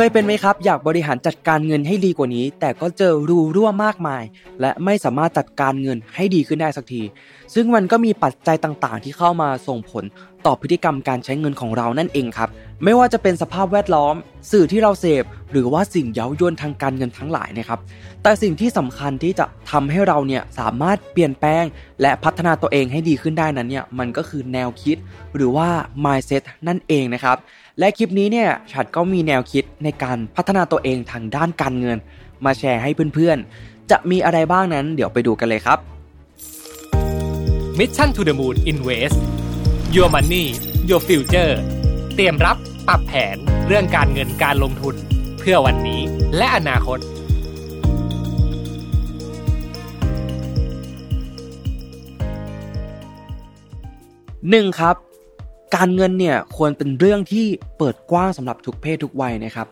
เคยเป็นไหมครับ อยากบริหารจัดการเงินให้ดีกว่านี้ แต่ก็เจอรูรั่วมากมาย และไม่สามารถจัดการเงินให้ดีขึ้นได้สักที ซึ่งมันก็มีปัจจัยต่างๆ ที่เข้ามาส่งผลต่อพฤติกรรมการใช้เงินของเรานั่นเองครับ ไม่ว่าจะเป็นสภาพแวดล้อม สื่อที่เราเสพ หรือว่าสิ่งเย้ายวนทางการเงินทั้งหลายนะครับ แต่สิ่งที่สำคัญที่จะทำให้เราเนี่ยสามารถเปลี่ยนแปลง และพัฒนาตัวเองให้ดีขึ้นได้นั้นเนี่ยมันก็คือแนวคิด หรือว่า mindset นั่นเองนะครับ และคลิปนี้เนี่ยฉัดก็มีแนวคิดในการพัฒนาตัวเองทางด้านการเงิน มาแชร์ให้เพื่อนๆ จะมีอะไรบ้างนั้น เดี๋ยวไปดูกันเลยครับ Mission to the Moon Invest Your Money Your Future เตรียมรับ ปรับแผนเรื่องการเงินการลงทุนเพื่อวันนี้และอนาคต หนึ่งครับ การเงินเนี่ยควรเป็นเรื่องที่เปิดกว้างสำหรับทุกเพศทุกวัยนะครับ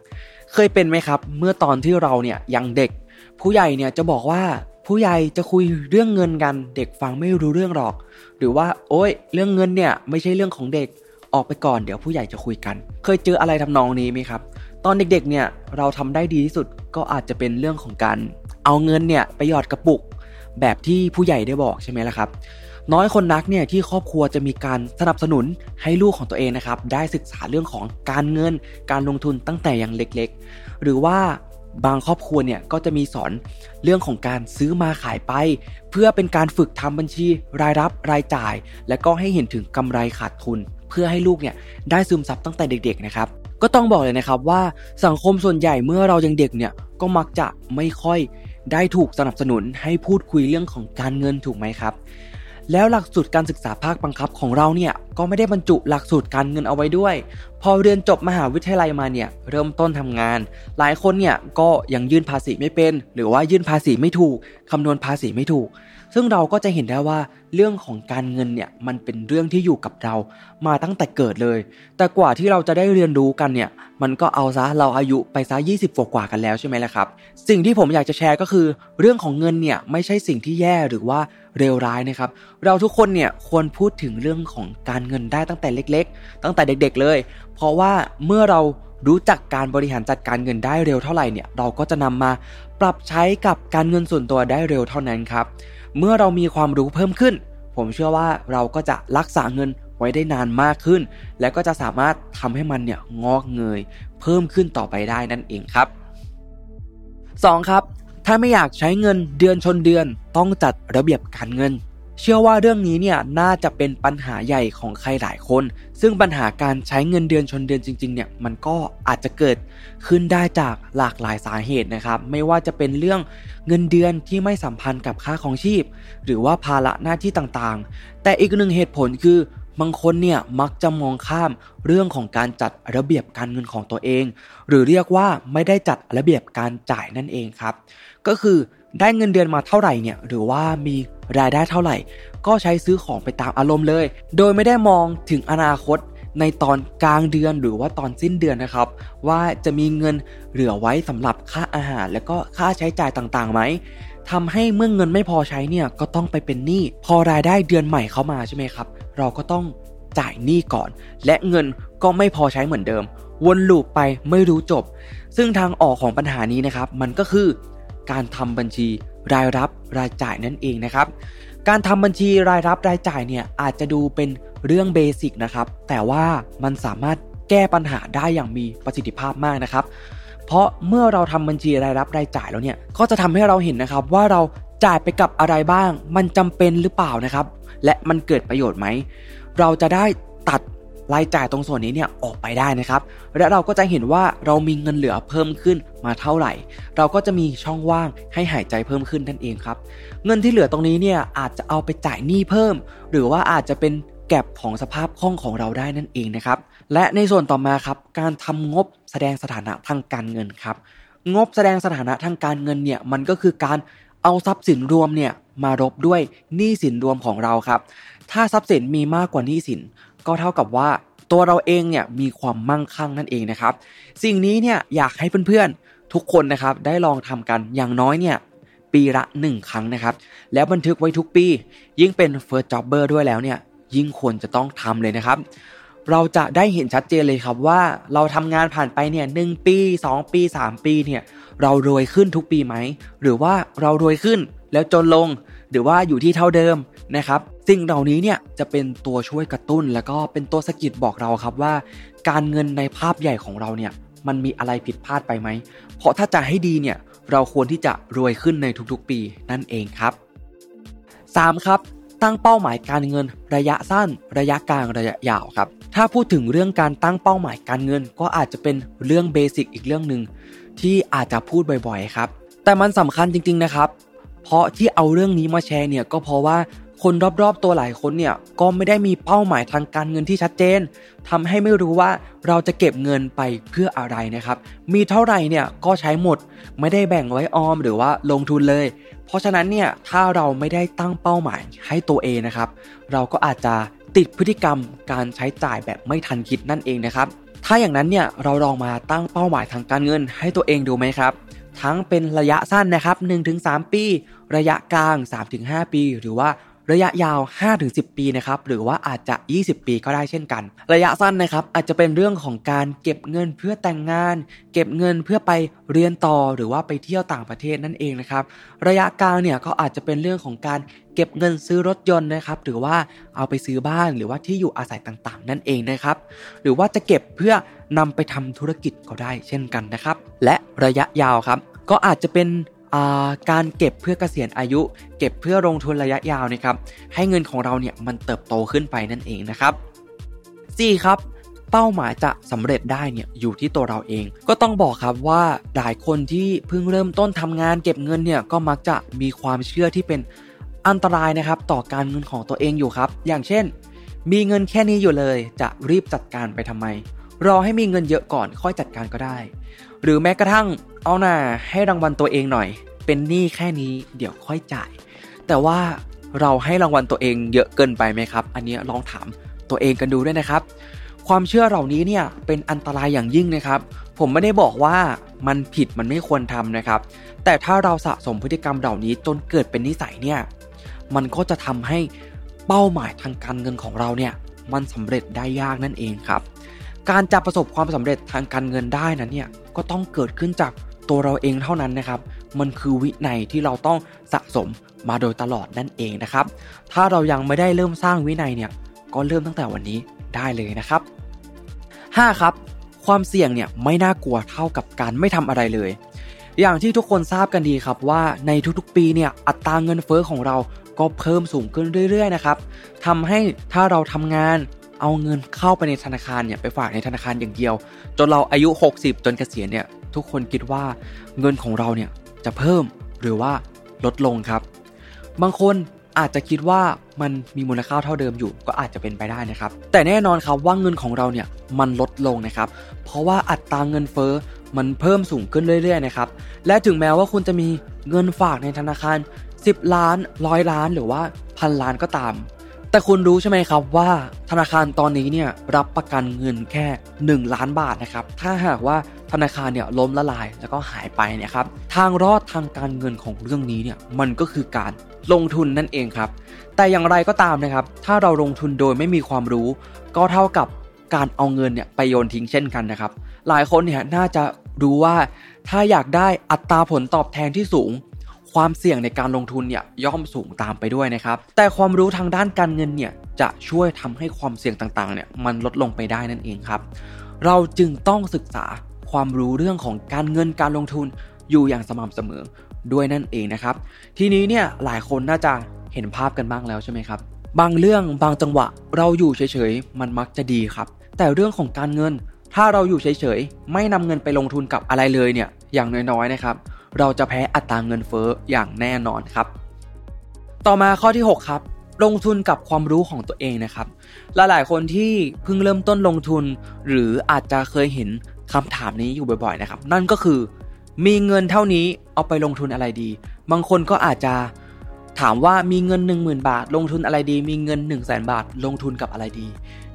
เคยเป็นไหมครับ เมื่อตอนที่เราเนี่ยยังเด็ก ผู้ใหญ่เนี่ยจะบอกว่าผู้ใหญ่จะคุยเรื่องเงินกัน เด็กฟังไม่รู้เรื่องหรอก หรือว่า โอ๊ย เรื่องเงินเนี่ยไม่ใช่เรื่องของเด็ก ออกไปก่อนเดี๋ยวผู้ใหญ่จะคุยกัน เคยเจออะไรทำนองนี้ไหมครับ ตอนเด็กๆเนี่ยเราทำได้ดีที่สุดก็อาจจะเป็นเรื่องของการเอาเงินเนี่ยไปหยอดกระปุก แบบที่ผู้ใหญ่ได้บอกใช่ไหมล่ะครับ น้อยคนนักเนี่ยที่ครอบครัวจะมีการสนับสนุนให้ลูกของตัวเองนะครับได้ศึกษาเรื่องของการเงินการลงทุนตั้งแต่ยังเล็กๆ หรือว่าบางครอบครัวเนี่ยก็จะมีสอนเรื่องของการซื้อมาขายไป เพื่อเป็นการฝึกทำบัญชีรายรับรายจ่าย และก็ให้เห็นถึงกำไรขาดทุน เพื่อให้ลูกเนี่ยได้ซึมซับตั้งแต่เด็กๆนะครับก็ต้องบอกเลยนะครับว่าสังคมส่วนใหญ่เมื่อเรายังเด็กเนี่ยก็มักจะไม่ค่อยได้ถูกสนับสนุนให้พูดคุยเรื่องของการเงินถูกไหมครับ แล้วหลักสูตรการศึกษาภาคบังคับของเราเนี่ยก็ไม่ได้บรรจุหลักสูตรการเงินเอาไว้ด้วย พอเรียนจบมหาวิทยาลัยมาเนี่ยเริ่มต้นทำงาน หลายคนเนี่ยก็ยังยื่นภาษีไม่เป็น หรือว่ายื่นภาษีไม่ถูกคำนวณภาษีไม่ถูก ซึ่งเราก็จะเห็นได้ว่าเรื่องของการเงินเนี่ยมันเป็นเรื่องที่อยู่กับเรา มาตั้งแต่เกิดเลย แต่กว่าที่เราจะได้เรียนรู้กันเนี่ยมันก็เอาซะเราอายุไปซะ20กว่ากันแล้วใช่ไหมล่ะครับ สิ่งที่ผมอยากจะแชร์ก็คือ เรื่องของเงินเนี่ยไม่ใช่สิ่งที่แย่หรือว่า เลวร้ายนะครับ เราทุกคนเนี่ยควรพูดถึงเรื่องของการเงินได้ตั้งแต่เล็ก ๆ ตั้งแต่เด็ก ๆ เลย เพราะว่าเมื่อเรารู้จักการบริหารจัดการเงินได้เร็วเท่าไหร่เนี่ยเราก็จะนำมาปรับใช้กับการเงินส่วนตัวได้เร็วเท่านั้นครับ เมื่อเรามีความรู้เพิ่มขึ้น ผมเชื่อว่าเราก็จะรักษาเงินไว้ได้นานมากขึ้น และก็จะสามารถทำให้มันเนี่ยงอกเงย เพิ่มขึ้นต่อไปได้นั่นเองครับ 2. ครับ ถ้าไม่อยากใช้เงินเดือนชนเดือนต้องจัดระเบียบการเงิน เชื่อว่าเรื่องนี้เนี่ยน่าจะเป็นปัญหาใหญ่ของใครหลายคน ซึ่งปัญหาการใช้เงินเดือนชนเดือนจริงๆเนี่ยมันก็อาจจะเกิดขึ้นได้จากหลากหลายสาเหตุนะครับ ไม่ว่าจะเป็นเรื่องเงินเดือนที่ไม่สัมพันธ์กับค่าของชีพ หรือว่าภาระหน้าที่ต่างๆ แต่อีกหนึ่งเหตุผลคือ บางคนเนี่ยมักจะมองข้ามเรื่องของการจัดระเบียบการเงินของตัวเอง หรือเรียกว่าไม่ได้จัดระเบียบการจ่ายนั่นเองครับ ก็คือได้เงินเดือนมาเท่าไหร่เนี่ยหรือว่ามีรายได้เท่าไหร่ ก็ใช้ซื้อของไปตามอารมณ์เลย โดยไม่ได้มองถึงอนาคตในตอนกลางเดือนหรือว่าตอนสิ้นเดือนนะครับ ว่าจะมีเงินเหลือไว้สำหรับค่าอาหาร และก็ค่าใช้จ่ายต่างๆไหม ทำให้เมื่อเงินไม่พอใช้เนี่ยก็ต้องไปเป็นหนี้พอรายได้เดือนใหม่เข้ามาใช่ไหมครับ เราก็ต้องจ่ายหนี้ก่อน และเงินก็ไม่พอใช้เหมือนเดิม วนลูปไปไม่รู้จบ ซึ่งทางออกของปัญหานี้นะครับ มันก็คือการทำบัญชีรายรับรายจ่ายนั่นเองนะครับ การทำบัญชีรายรับรายจ่ายเนี่ยอาจจะดูเป็นเรื่องเบสิกนะครับ แต่ว่ามันสามารถแก้ปัญหาได้อย่างมีประสิทธิภาพมากนะครับ เพราะเมื่อเราทำบัญชีรายรับรายจ่ายแล้วเนี่ยก็จะทำให้เราเห็นนะครับว่าเราจ่ายไปกับอะไรบ้าง มันจำเป็นหรือเปล่านะครับ และมันเกิดประโยชน์ไหม เราจะได้ตัดรายจ่ายตรงส่วนนี้เนี่ยออกไปได้นะครับ และเราก็จะเห็นว่าเรามีเงินเหลือเพิ่มขึ้นมาเท่าไหร่ เราก็จะมีช่องว่างให้หายใจเพิ่มขึ้นนั่นเองครับ เงินที่เหลือตรงนี้เนี่ยอาจจะเอาไปจ่ายหนี้เพิ่ม หรือว่าอาจจะเป็นแก็บของสภาพคล่องของเราได้นั่นเองนะครับ และในส่วนต่อมาครับการทำงบแสดงสถานะทางการเงินครับ งบแสดงสถานะทางการเงินเนี่ยมันก็คือการเอาทรัพย์สินรวมเนี่ยมารบด้วยหนี้สินรวมของเราครับ ถ้าทรัพย์สินมีมากกว่าหนี้สิน ก็เท่ากับว่าตัวเราเองเนี่ยมีความมั่งคั่งนั่นเองนะครับ สิ่งนี้เนี่ยอยากให้เพื่อนๆทุกคนนะครับได้ลองทำกันอย่างน้อยเนี่ยปีละ 1 ครั้งนะครับ แล้วบันทึกไว้ทุกปี ยิ่งเป็น first jobber ด้วยแล้วเนี่ยยิ่งควรจะต้องทำเลยนะครับ เราจะได้เห็นชัดเจนเลยครับว่าเราทำงานผ่านไปเนี่ยหปี 2 ปี 3 ปีเนี่ยเรารวยขึ้นทุกปีไหม หรือว่าเรารวยขึ้นแล้วจนลง หรือว่าอยู่ที่เท่าเดิมนะครับสิ่งเหล่านี้เนี่ยจะเป็นตัวช่วยกระตุ้น แล้วก็เป็นตัวสกิดบอกเราครับว่า การเงินในภาพใหญ่ของเราเนี่ยมันมีอะไรผิดพลาดไปไหม เพราะถ้าจะให้ดีเนี่ยเราควรที่จะรวยขึ้นในทุกๆปีนั่นเองครับ 3. ครับ ตั้งเป้าหมายการเงิน ระยะสั้น ระยะกลางระยะยาวครับ ถ้าพูดถึงเรื่องการตั้งเป้าหมายการเงิน ก็อาจจะเป็นเรื่องเบสิกอีกเรื่องหนึ่งที่อาจจะพูดบ่อยๆครับ แต่มันสำคัญจริงๆนะครับ เพราะที่เอาเรื่องนี้มาแชร์เนี่ยก็เพราะว่าคนรอบๆตัวหลายคนเนี่ยก็ไม่ได้มีเป้าหมายทางการเงินที่ชัดเจนทำให้ไม่รู้ว่าเราจะเก็บเงินไปเพื่ออะไรนะครับ มีเท่าไหร่เนี่ยก็ใช้หมด ไม่ได้แบ่งไว้ออมหรือว่าลงทุนเลย เพราะฉะนั้นเนี่ยถ้าเราไม่ได้ตั้งเป้าหมายให้ตัวเองนะครับ เราก็อาจจะติดพฤติกรรมการใช้จ่ายแบบไม่ทันคิดนั่นเองนะครับ ถ้าอย่างนั้นเนี่ยเราลองมาตั้งเป้าหมายทางการเงินให้ตัวเองดูไหมครับ ทั้งเป็นระยะสั้นนะครับ 1-3 ปี ระยะกลาง 3-5 ปี หรือว่า ระยะยาว 5-10 ปีนะครับหรือว่าอาจจะ 20 ปีก็ได้เช่นกัน ระยะสั้นนะครับอาจจะเป็นเรื่องของการเก็บเงินเพื่อแต่งงาน เก็บเงินเพื่อไปเรียนต่อหรือว่าไปเที่ยวต่างประเทศนั่นเองนะครับระยะกลางเนี่ยก็อาจจะเป็นเรื่องของการเก็บเงินซื้อรถยนต์นะครับหรือว่าเอาไปซื้อบ้านหรือว่าที่อยู่อาศัยต่างๆ นั่นเองนะครับหรือว่าจะเก็บเพื่อนำไปทำธุรกิจก็ได้เช่นกันนะครับและระยะยาวครับก็อาจจะเป็น การเก็บเพื่อเกษียณอายุ เก็บเพื่อลงทุนระยะยาวนะครับให้เงินของเราเนี่ยมันเติบโตขึ้นไปนั่นเองนะครับ 4. ครับเป้าหมายจะสำเร็จได้เนี่ยอยู่ที่ตัวเราเอง ก็ต้องบอกครับว่าหลายคนที่เพิ่งเริ่มต้นทำงานเก็บเงินเนี่ยก็มักจะมีความเชื่อที่เป็นอันตรายนะครับ ต่อการเงินของตัวเองอยู่ครับ อย่างเช่น มีเงินแค่นี้อยู่เลยจะรีบจัดการไปทำไม รอให้มีเงินเยอะก่อนค่อยจัดการก็ได้ หรือแม้กระทั่ง เอาหน่าให้รางวัลตัวเองหน่อย เป็นหนี้แค่นี้เดี๋ยวค่อยจ่าย แต่ว่าเราให้รางวัลตัวเองเยอะเกินไปไหมครับ อันนี้ลองถามตัวเองกันดูด้วยนะครับ ความเชื่อเหล่านี้เนี่ยเป็นอันตรายอย่างยิ่งนะครับ ผมไม่ได้บอกว่ามันผิดมันไม่ควรทำนะครับ แต่ถ้าเราสะสมพฤติกรรมเหล่านี้จนเกิดเป็นนิสัยเนี่ยมันก็จะทำให้เป้าหมายทางการเงินของเราเนี่ยมันสำเร็จได้ยากนั่นเองครับ การจะประสบความสำเร็จทางการเงินได้นั้นเนี่ยก็ต้องเกิดขึ้นจาก ตัวเราเองเท่านั้นนะครับ มันคือวินัยที่เราต้องสะสมมาโดยตลอดนั่นเองนะครับ ถ้าเรายังไม่ได้เริ่มสร้างวินัยเนี่ย ก็เริ่มตั้งแต่วันนี้ได้เลยนะครับ 5. ครับ ความเสี่ยงเนี่ยไม่น่ากลัวเท่ากับการไม่ทำอะไรเลย อย่างที่ทุกคนทราบกันดีครับว่าในทุกๆปีเนี่ยอัตราเงินเฟอ้อของเราก็เพิ่มสูงขึ้นเรื่อยๆนะครับทำให้ถ้าเราทำงานเอาเงินเข้าไปในธนาคารเนี่ยไปฝากในธนาคารอย่างเดียว จนเราอายุ 60 จนเกษียณเนี่ย ทุกคนคิดว่าเงินของเราเนี่ยจะเพิ่มหรือว่าลดลงครับ บางคนอาจจะคิดว่ามันมีมูลค่าเท่าเดิมอยู่ก็อาจจะเป็นไปได้นะครับ แต่แน่นอนครับว่าเงินของเราเนี่ยมันลดลงนะครับ เพราะว่าอัตราเงินเฟ้อมันเพิ่มสูงขึ้นเรื่อยๆนะครับ และถึงแม้ว่าคุณจะมีเงินฝากในธนาคาร 10 ล้านร้อยล้านหรือว่าพันล้านก็ตาม แต่คุณรู้ใช่ไหมครับว่าธนาคารตอนนี้เนี่ยรับประกันเงินแค่ 1 ล้านบาทนะครับ ถ้าหากว่า ธนาคารเนี่ยล้มละลายแล้วก็หายไปเนี่ยครับทางรอดทางการเงินของเรื่องนี้เนี่ยมันก็คือการลงทุนนั่นเองครับ แต่อย่างไรก็ตามนะครับ ถ้าเราลงทุนโดยไม่มีความรู้ ก็เท่ากับการเอาเงินเนี่ยไปโยนทิ้งเช่นกันนะครับ หลายคนเนี่ยน่าจะรู้ว่าถ้าอยากได้อัตราผลตอบแทนที่สูง ความเสี่ยงในการลงทุนเนี่ยย่อมสูงตามไปด้วยนะครับ แต่ความรู้ทางด้านการเงินเนี่ยจะช่วยทำให้ความเสี่ยงต่างๆเนี่ยมันลดลงไปได้นั่นเองครับ เราจึงต้องศึกษา ความรู้เรื่องของการเงินการลงทุนอยู่อย่างสม่ำเสมอด้วยนั่นเองนะครับ ทีนี้เนี่ยหลายคนน่าจะเห็นภาพกันบ้างแล้วใช่ไหมครับ บางเรื่องบางจังหวะเราอยู่เฉยๆมันมักจะดีครับ แต่เรื่องของการเงิน ถ้าเราอยู่เฉยๆไม่นำเงินไปลงทุนกับอะไรเลยเนี่ยอย่างน้อยๆนะครับ เราจะแพ้อัตราเงินเฟ้ออย่างแน่นอนครับ ต่อมาข้อที่ 6 ครับลงทุนกับความรู้ของตัวเองนะครับ หลายๆ คนที่เพิ่งเริ่มต้นลงทุน หรืออาจจะเคยเห็น คำถามนี้อยู่บ่อยๆนะครับ นั่นก็คือ มีเงินเท่านี้เอาไปลงทุนอะไรดี บางคนก็อาจจะถามว่ามีเงิน 1 0,000 บาท ลงทุนอะไรดี มีเงิน 1 0 0 0 0แบาท ลงทุนกับอะไรดี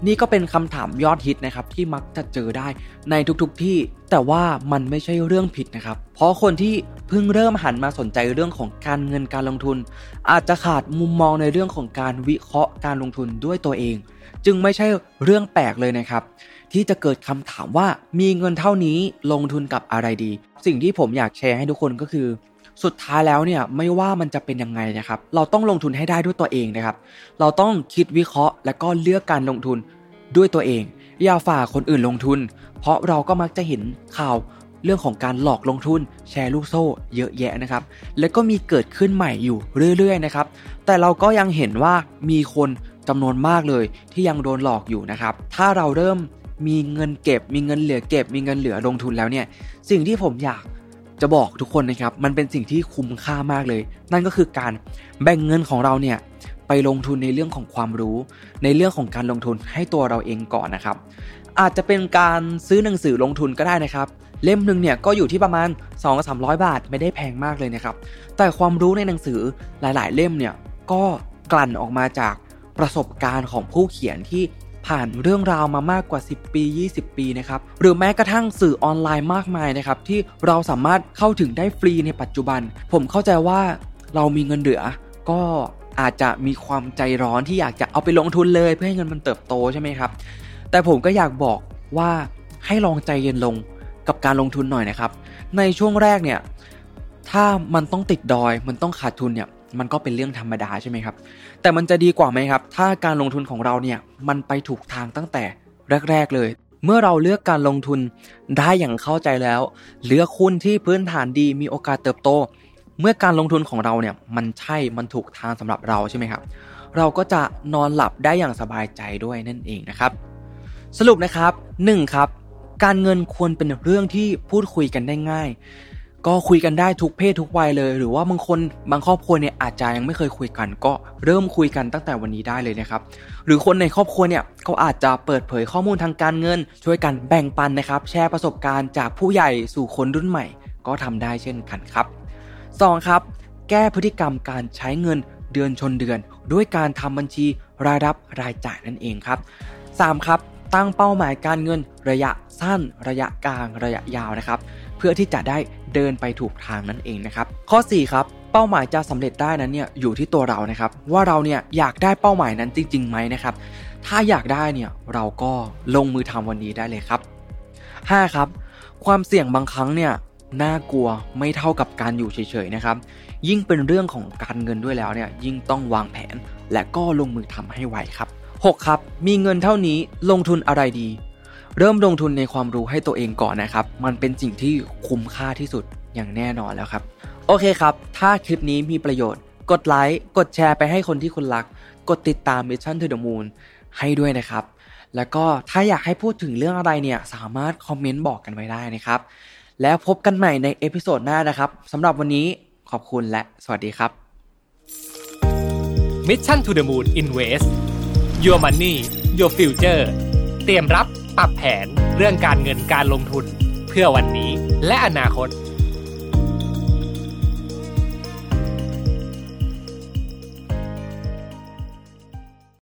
นี่ก็เป็นคำถามยอดฮิตนะครับที่มักจะเจอได้ในทุกๆทที่ แต่ว่ามันไม่ใช่เรื่องผิดนะครับ เพราะคนที่เพิ่งเริ่มหันมาสนใจเรื่องของการเงินการลงทุน อาจจะขาดมุมมองในเรื่องของการวิเคราะห์การลงทุนด้วยตัวเอง จึงไม่ใช่เรื่องแปลกเลยนะครับ ที่จะเกิดคำถามว่ามีเงินเท่านี้ลงทุนกับอะไรดี สิ่งที่ผมอยากแชร์ให้ทุกคนก็คือ สุดท้ายแล้วเนี่ยไม่ว่ามันจะเป็นยังไงนะครับ เราต้องลงทุนให้ได้ด้วยตัวเองนะครับ เราต้องคิดวิเคราะห์ และก็เลือกการลงทุนด้วยตัวเอง อย่าฝากคนอื่นลงทุน เพราะเราก็มักจะเห็นข่าวเรื่องของการหลอกลงทุนแชร์ลูกโซ่เยอะแยะนะครับ แล้วก็มีเกิดขึ้นใหม่อยู่เรื่อยๆนะครับ แต่เราก็ยังเห็นว่ามีคนจำนวนมากเลยที่ยังโดนหลอกอยู่นะครับ ถ้าเราเริ่ม มีเงินเก็บ มีเงินเหลือเก็บ มีเงินเหลือลงทุนแล้วเนี่ย สิ่งที่ผมอยากจะบอกทุกคนนะครับ มันเป็นสิ่งที่คุ้มค่ามากเลย นั่นก็คือการแบ่งเงินของเราเนี่ยไปลงทุนในเรื่องของความรู้ ในเรื่องของการลงทุนให้ตัวเราเองก่อนนะครับ อาจจะเป็นการซื้อหนังสือลงทุนก็ได้นะครับ เล่มหนึ่งเนี่ยก็อยู่ที่ประมาณ 2-300 บาทไม่ได้แพงมากเลยนะครับ แต่ความรู้ในหนังสือหลาย ๆ เล่มเนี่ยก็กลั่นออกมาจากประสบการณ์ของผู้เขียนที่ ผ่านเรื่องราวมามากกว่า 10 ปี 20 ปีนะครับหรือแม้กระทั่งสื่อออนไลน์มากมายนะครับที่เราสามารถเข้าถึงได้ฟรีในปัจจุบัน ผมเข้าใจว่าเรามีเงินเหลือก็อาจจะมีความใจร้อนที่อยากจะเอาไปลงทุนเลยเพื่อให้เงินมันเติบโตใช่ไหมครับ แต่ผมก็อยากบอกว่าให้ลองใจเย็นลงกับการลงทุนหน่อยนะครับ ในช่วงแรกเนี่ย ถ้ามันต้องติดดอย มันต้องขาดทุนเนี่ย มันก็เป็นเรื่องธรรมดาใช่ไหมครับ แต่มันจะดีกว่าไหมครับ ถ้าการลงทุนของเราเนี่ยมันไปถูกทางตั้งแต่แรก ๆ เลย เมื่อเราเลือกการลงทุนได้อย่างเข้าใจแล้ว เลือกหุ้นที่พื้นฐานดีมีโอกาสเติบโต เมื่อการลงทุนของเราเนี่ยมันใช่มันถูกทางสำหรับเราใช่ไหมครับ เราก็จะนอนหลับได้อย่างสบายใจด้วยนั่นเองนะครับ สรุปนะครับ 1. ครับการเงินควรเป็นเรื่องที่พูดคุยกันได้ง่าย ก็คุยกันได้ทุกเพศทุกวัยเลย หรือว่าบางคนบางครอบครัวเนี่ยอาจจะยังไม่เคยคุยกัน ก็เริ่มคุยกันตั้งแต่วันนี้ได้เลยนะครับ หรือคนในครอบครัวเนี่ยก็อาจจะเปิดเผยข้อมูลทางการเงิน ช่วยกันแบ่งปันนะครับ แชร์ประสบการณ์จากผู้ใหญ่สู่คนรุ่นใหม่ ก็ทำได้เช่นกันครับ 2. ครับ แก้พฤติกรรมการใช้เงินเดือนชนเดือน ด้วยการทำบัญชีรายรับรายจ่ายนั่นเองครับ 3. ครับตั้งเป้าหมายการเงินระยะสั้น ระยะกลางระยะยาวนะครับ พื่อที่จะได้เดินไปถูกทางนั่นเองนะครับ ข้อ 4 ครับเป้าหมายจะสำเร็จได้นั้นเนี่ยอยู่ที่ตัวเรานะครับ ว่าเราเนี่ยอยากได้เป้าหมายนั้นจริงๆไหมนะครับ ถ้าอยากได้เนี่ยเราก็ลงมือทำวันนี้ได้เลยครับ 5. ครับ ความเสี่ยงบางครั้งเนี่ยน่ากลัวไม่เท่ากับการอยู่เฉยๆนะครับ ยิ่งเป็นเรื่องของการเงินด้วยแล้วเนี่ยยิ่งต้องวางแผน และก็ลงมือทำให้ไวครับ 6. ครับ มีเงินเท่านี้ลงทุนอะไรดี เริ่มลงทุนในความรู้ให้ตัวเองก่อนนะครับ มันเป็นสิ่งที่คุ้มค่าที่สุดอย่างแน่นอนแล้วครับ โอเคครับ ถ้าคลิปนี้มีประโยชน์ กดไลค์ กดแชร์ไปให้คนที่คุณรัก กดติดตาม Mission to the Moon ให้ด้วยนะครับ แล้วก็ถ้าอยากให้พูดถึงเรื่องอะไรเนี่ย สามารถคอมเมนต์บอกกันไว้ได้นะครับ แล้วพบกันใหม่ใน episode หน้านะครับสำหรับวันนี้ขอบคุณและสวัสดีครับ Mission to the Moon Invest Your Money Your Future เตรียมรับ ปรับแผนเรื่องการเงินการลงทุนเพื่อวันนี้และอนาคต